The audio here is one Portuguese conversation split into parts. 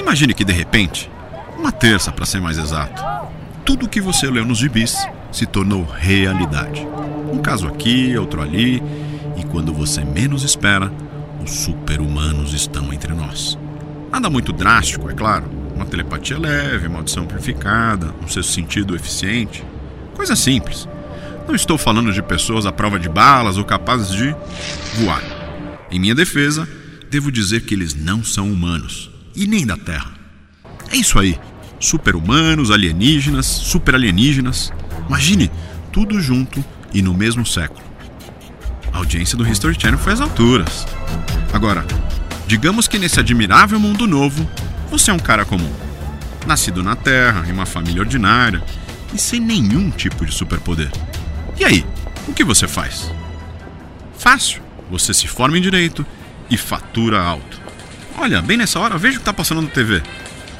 Imagine que de repente, uma terça para ser mais exato, tudo o que você leu nos gibis se tornou realidade. Um caso aqui, outro ali, e quando você menos espera, os super-humanos estão entre nós. Nada muito drástico, é claro. Uma telepatia leve, uma audição amplificada, um sexto sentido eficiente. Coisa simples. Não estou falando de pessoas à prova de balas ou capazes de voar. Em minha defesa, devo dizer que eles não são humanos e nem da Terra. É isso aí. Super-humanos, alienígenas, super-alienígenas. Imagine tudo junto e no mesmo século. A audiência do History Channel foi às alturas. Agora, digamos que nesse admirável mundo novo, você é um cara comum. Nascido na Terra, em uma família ordinária e sem nenhum tipo de superpoder. E aí, o que você faz? Fácil. Você se forma em direito e fatura alto. Olha, bem nessa hora, veja o que está passando na TV.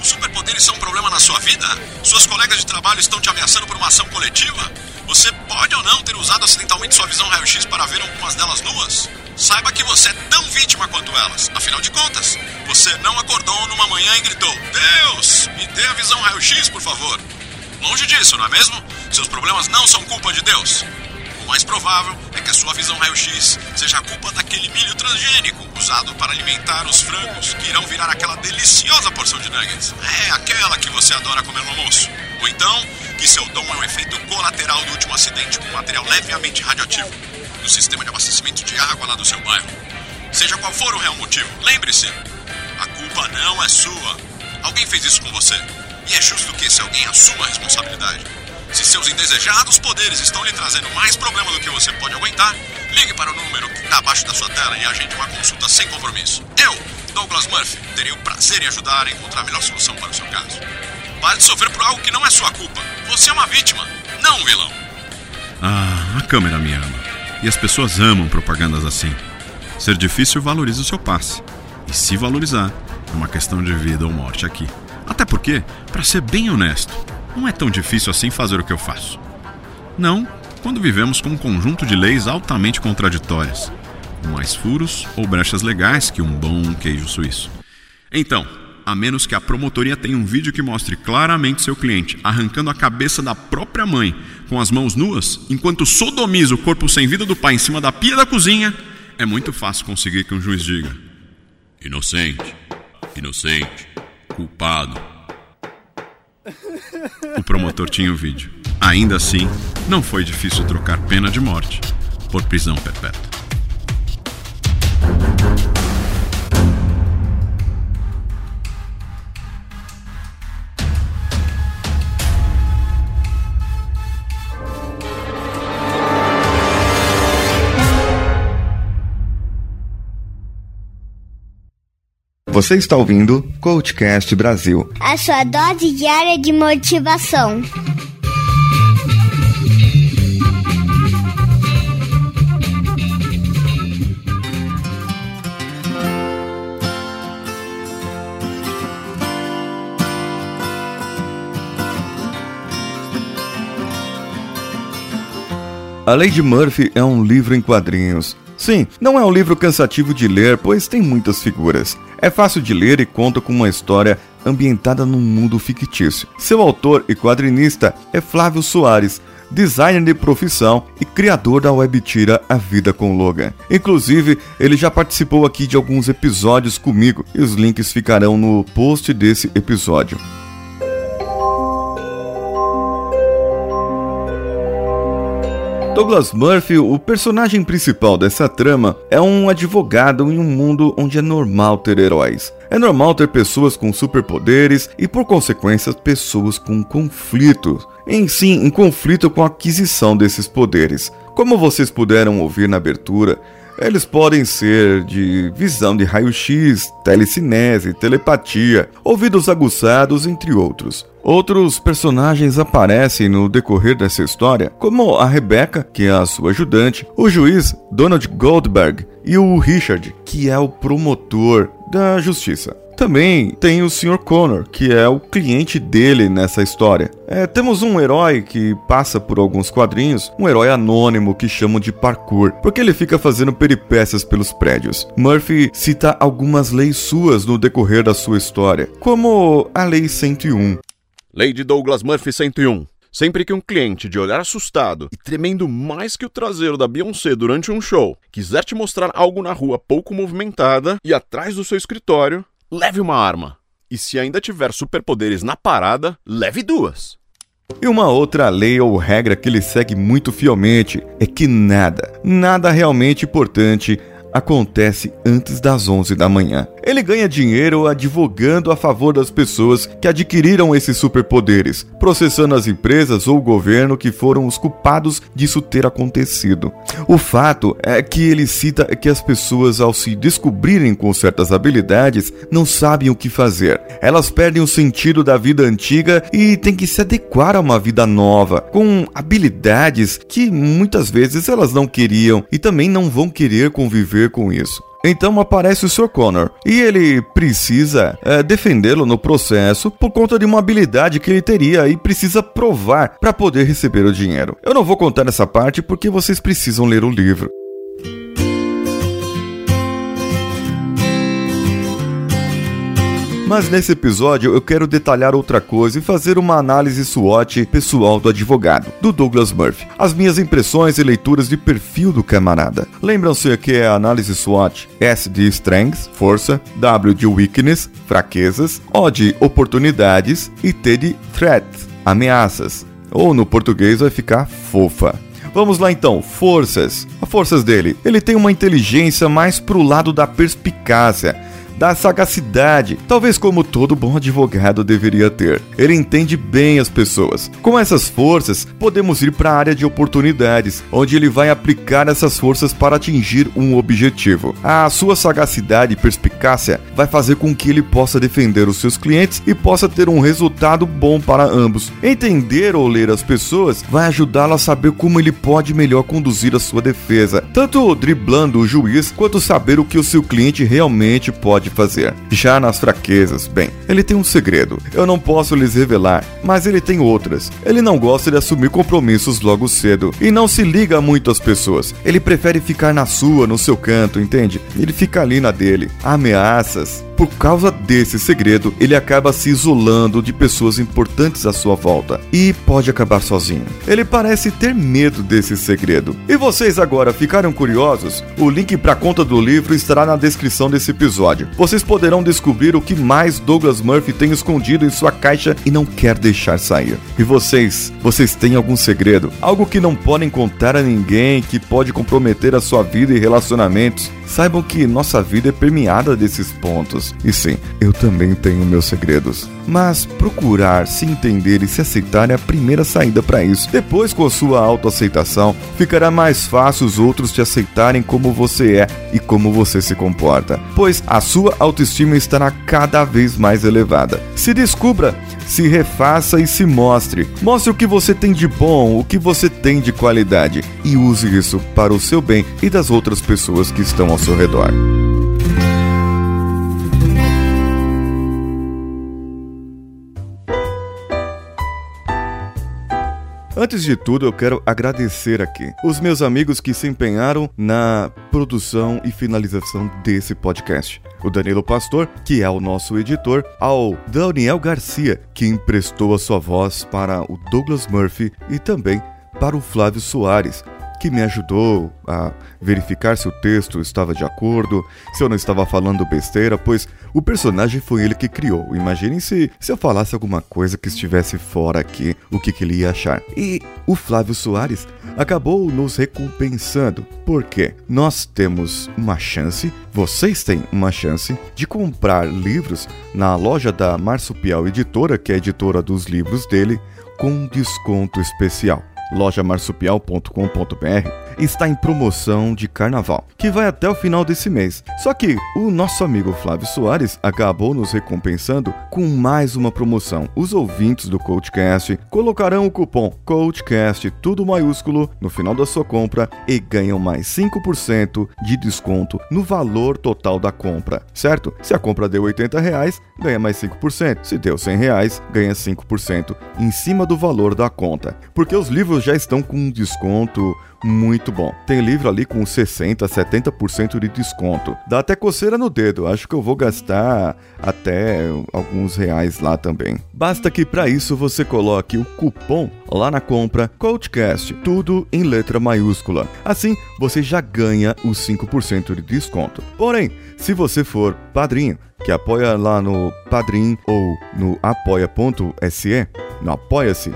Os superpoderes são um problema na sua vida? Suas colegas de trabalho estão te ameaçando por uma ação coletiva? Você pode ou não ter usado acidentalmente sua visão raio-x para ver algumas delas nuas? Saiba que você é tão vítima quanto elas. Afinal de contas, você não acordou numa manhã e gritou: Deus, me dê a visão raio-x, por favor. Longe disso, não é mesmo? Seus problemas não são culpa de Deus. O mais provável é que a sua visão raio-x seja a culpa daquele milho transgênico usado para alimentar os frangos que irão virar aquela deliciosa porção de nuggets. É aquela que você adora comer no almoço. Ou então, que seu dom é um efeito colateral do último acidente com material levemente radioativo no sistema de abastecimento de água lá do seu bairro. Seja qual for o real motivo, lembre-se: a culpa não é sua. Alguém fez isso com você. E é justo que esse alguém assuma a responsabilidade. Se seus indesejados poderes estão lhe trazendo mais problema do que você pode aguentar, ligue para o número que está abaixo da sua tela e agende uma consulta sem compromisso. Eu, Douglas Murphy, teria o prazer em ajudar a encontrar a melhor solução para o seu caso. Pare de sofrer por algo que não é sua culpa. Você é uma vítima, não um vilão. Ah, a câmera me ama. E as pessoas amam propagandas assim. Ser difícil valoriza o seu passe. E se valorizar, é uma questão de vida ou morte aqui. Até porque, para ser bem honesto, não é tão difícil assim fazer o que eu faço. Não, quando vivemos com um conjunto de leis altamente contraditórias, com mais furos ou brechas legais que um bom queijo suíço. Então, a menos que a promotoria tenha um vídeo que mostre claramente seu cliente arrancando a cabeça da própria mãe com as mãos nuas, enquanto sodomiza o corpo sem vida do pai em cima da pia da cozinha, é muito fácil conseguir que um juiz diga: inocente, inocente, culpado. O promotor tinha o vídeo. Ainda assim, não foi difícil trocar pena de morte por prisão perpétua. Você está ouvindo Coachcast Brasil. A sua dose diária de motivação. A Lei de Murphy é um livro em quadrinhos. Sim, não é um livro cansativo de ler, pois tem muitas figuras. É fácil de ler e conta com uma história ambientada num mundo fictício. Seu autor e quadrinista é Flávio Soares, designer de profissão e criador da web tira A Vida com Logan. Inclusive, ele já participou aqui de alguns episódios comigo e os links ficarão no post desse episódio. Douglas Murphy, o personagem principal dessa trama, é um advogado em um mundo onde é normal ter heróis. É normal ter pessoas com superpoderes e, por consequência, pessoas com conflitos. Em sim, em conflito com a aquisição desses poderes. Como vocês puderam ouvir na abertura, eles podem ser de visão de raio-x, telecinese, telepatia, ouvidos aguçados, entre outros. Outros personagens aparecem no decorrer dessa história, como a Rebecca, que é a sua ajudante, o juiz Donald Goldberg e o Richard, que é o promotor da justiça. Também tem o Sr. Connor, que é o cliente dele nessa história. É, temos um herói que passa por alguns quadrinhos, um herói anônimo que chamam de parkour, porque ele fica fazendo peripécias pelos prédios. Murphy cita algumas leis suas no decorrer da sua história, como a Lei 101. Lei de Douglas Murphy 101. Sempre que um cliente de olhar assustado e tremendo mais que o traseiro da Beyoncé durante um show quiser te mostrar algo na rua pouco movimentada e atrás do seu escritório, leve uma arma. E se ainda tiver superpoderes na parada, leve duas. E uma outra lei ou regra que ele segue muito fielmente é que nada, nada realmente importante acontece antes das 11 da manhã. Ele ganha dinheiro advogando a favor das pessoas que adquiriram esses superpoderes, processando as empresas ou o governo que foram os culpados disso ter acontecido. O fato é que ele cita que as pessoas, ao se descobrirem com certas habilidades, não sabem o que fazer. Elas perdem o sentido da vida antiga e têm que se adequar a uma vida nova, com habilidades que muitas vezes elas não queriam e também não vão querer conviver com isso. Então aparece o Sr. Connor e ele precisa é, defendê-lo no processo por conta de uma habilidade que ele teria e precisa provar para poder receber o dinheiro. Eu não vou contar essa parte porque vocês precisam ler o livro. Mas nesse episódio eu quero detalhar outra coisa e fazer uma análise SWOT pessoal do advogado, do Douglas Murphy. As minhas impressões e leituras de perfil do camarada. Lembram-se que é a análise SWOT S de Strengths, força, W de Weakness, fraquezas, O de oportunidades e T de Threats, ameaças. Ou no português vai ficar fofa. Vamos lá então, forças. As forças dele. Ele tem uma inteligência mais pro lado da perspicácia da sagacidade, talvez como todo bom advogado deveria ter. Ele entende bem as pessoas. Com essas forças, podemos ir para a área de oportunidades, onde ele vai aplicar essas forças para atingir um objetivo. A sua sagacidade e perspicácia vai fazer com que ele possa defender os seus clientes e possa ter um resultado bom para ambos. Entender ou ler as pessoas vai ajudá-lo a saber como ele pode melhor conduzir a sua defesa, tanto driblando o juiz quanto saber o que o seu cliente realmente pode pode fazer. Já nas fraquezas, bem, ele tem um segredo. Eu não posso lhes revelar, mas ele tem outras. Ele não gosta de assumir compromissos logo cedo e não se liga muito às pessoas. Ele prefere ficar na sua, no seu canto, entende? Ele fica ali na dele. Ameaças, por causa desse segredo, ele acaba se isolando de pessoas importantes à sua volta e pode acabar sozinho. Ele parece ter medo desse segredo. E vocês agora ficaram curiosos? O link para a conta do livro estará na descrição desse episódio. Vocês poderão descobrir o que mais Douglas Murphy tem escondido em sua caixa e não quer deixar sair. E vocês, vocês têm algum segredo? Algo que não podem contar a ninguém, que pode comprometer a sua vida e relacionamentos? Saibam que nossa vida é permeada desses pontos. E sim, eu também tenho meus segredos. Mas procurar se entender e se aceitar é a primeira saída para isso. Depois, com a sua autoaceitação, ficará mais fácil os outros te aceitarem como você é e como você se comporta, pois a sua autoestima estará cada vez mais elevada. Se descubra, se refaça e se mostre. Mostre o que você tem de bom, o que você tem de qualidade e use isso para o seu bem e das outras pessoas que estão ao seu redor. Antes de tudo, eu quero agradecer aqui os meus amigos que se empenharam na produção e finalização desse podcast. O Danilo Pastor, que é o nosso editor, ao Daniel Garcia, que emprestou a sua voz para o Douglas Murphy e também para o Flávio Soares, que me ajudou a verificar se o texto estava de acordo, se eu não estava falando besteira, pois o personagem foi ele que criou. Imaginem se, se eu falasse alguma coisa que estivesse fora aqui, o que, que ele ia achar. E o Flávio Soares acabou nos recompensando, porque nós temos uma chance, vocês têm uma chance, de comprar livros na loja da Marsupial Editora, que é a editora dos livros dele, com desconto especial lojamarsupial.com.br está em promoção de carnaval, que vai até o final desse mês. Só que o nosso amigo Flávio Soares acabou nos recompensando com mais uma promoção. Os ouvintes do Coachcast colocarão o cupom COACHCAST, tudo maiúsculo, no final da sua compra e ganham mais 5% de desconto no valor total da compra, certo? Se a compra deu 80 reais, ganha mais 5%. Se deu 100 reais, ganha 5% em cima do valor da conta. Porque os livros já estão com um desconto muito bom. Tem livro ali com 60, 70% de desconto. Dá até coceira no dedo. Acho que eu vou gastar até alguns reais lá também. Basta que para isso você coloque o cupom lá na compra Coachcast, tudo em letra maiúscula. Assim, você já ganha os 5% de desconto. Porém, se você for padrinho, que apoia lá no Padrim ou no apoia.se, no Apoia-se,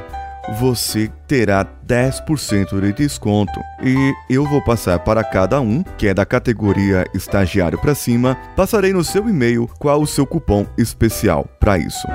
você terá 10% de desconto. E eu vou passar para cada um, que é da categoria estagiário para cima, passarei no seu e-mail qual o seu cupom especial para isso.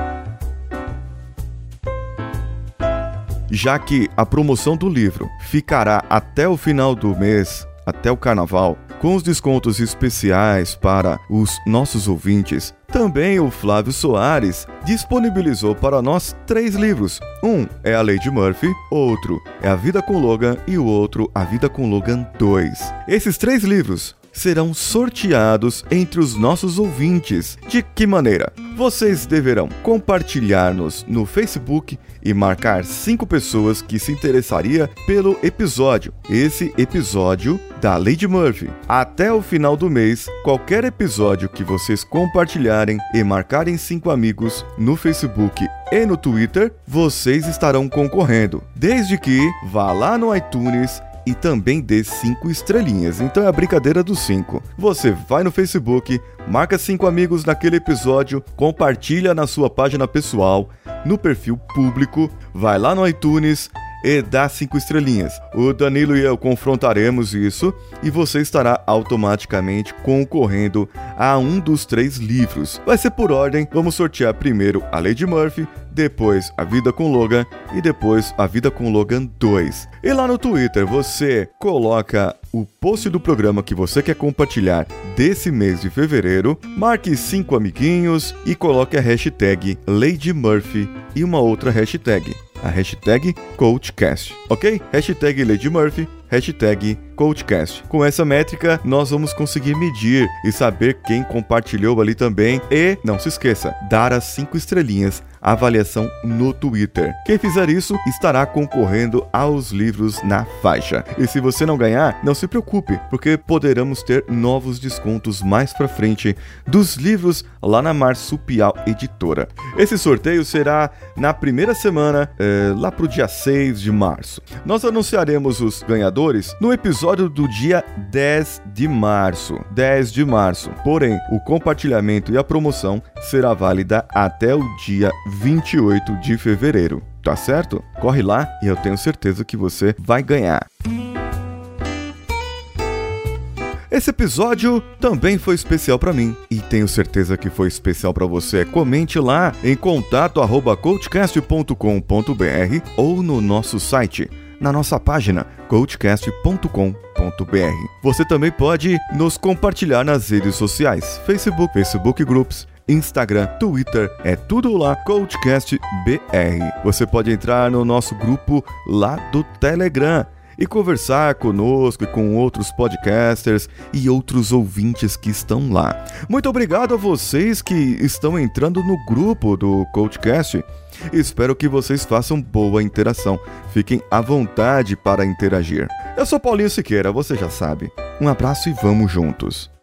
Já que a promoção do livro ficará até o final do mês, até o carnaval, com os descontos especiais para os nossos ouvintes, também o Flávio Soares disponibilizou para nós três livros. Um é A Lei de Murphy, outro é A Vida com Logan e o outro A Vida com Logan 2. Esses três livros serão sorteados entre os nossos ouvintes. De que maneira? Vocês deverão compartilhar-nos no Facebook e marcar cinco pessoas que se interessaria pelo episódio. Esse episódio da Lady Murphy. Até o final do mês, qualquer episódio que vocês compartilharem e marcarem cinco amigos no Facebook e no Twitter, vocês estarão concorrendo. Desde que vá lá no iTunes e também dê 5 estrelinhas. Então é a brincadeira dos 5. Você vai no Facebook, marca 5 amigos naquele episódio, compartilha na sua página pessoal, no perfil público, vai lá no iTunes e dá 5 estrelinhas. O Danilo e eu confrontaremos isso e você estará automaticamente concorrendo a um dos três livros. Vai ser por ordem, vamos sortear primeiro a Lady Murphy, depois A Vida com Logan e depois A Vida com Logan 2. E lá no Twitter você coloca o post do programa que você quer compartilhar desse mês de fevereiro, marque cinco amiguinhos e coloque a hashtag Lady Murphy e uma outra hashtag, a hashtag CoachCast, ok? Hashtag Lady Murphy, hashtag CoachCast. Com essa métrica, nós vamos conseguir medir e saber quem compartilhou ali também. E, não se esqueça, dar as 5 estrelinhas avaliação no Twitter. Quem fizer isso estará concorrendo aos livros na faixa. E se você não ganhar, não se preocupe, porque poderemos ter novos descontos mais para frente dos livros lá na Marsupial Editora. Esse sorteio será na primeira semana, é, lá pro dia 6 de março. Nós anunciaremos os ganhadores no episódio do dia 10 de março. 10 de março. Porém, o compartilhamento e a promoção será válida até o dia 28 de fevereiro. Tá certo? Corre lá e eu tenho certeza que você vai ganhar. Esse episódio também foi especial para mim e tenho certeza que foi especial para você. Comente lá em contato@coachcast.com.br ou no nosso site, na nossa página coachcast.com.br. Você também pode nos compartilhar nas redes sociais: Facebook, Facebook Groups, Instagram, Twitter, é tudo lá, Coachcast BR. Você pode entrar no nosso grupo lá do Telegram e conversar conosco e com outros podcasters e outros ouvintes que estão lá. Muito obrigado a vocês que estão entrando no grupo do Coachcast. Espero que vocês façam boa interação. Fiquem à vontade para interagir. Eu sou Paulinho Siqueira, você já sabe. Um abraço e vamos juntos.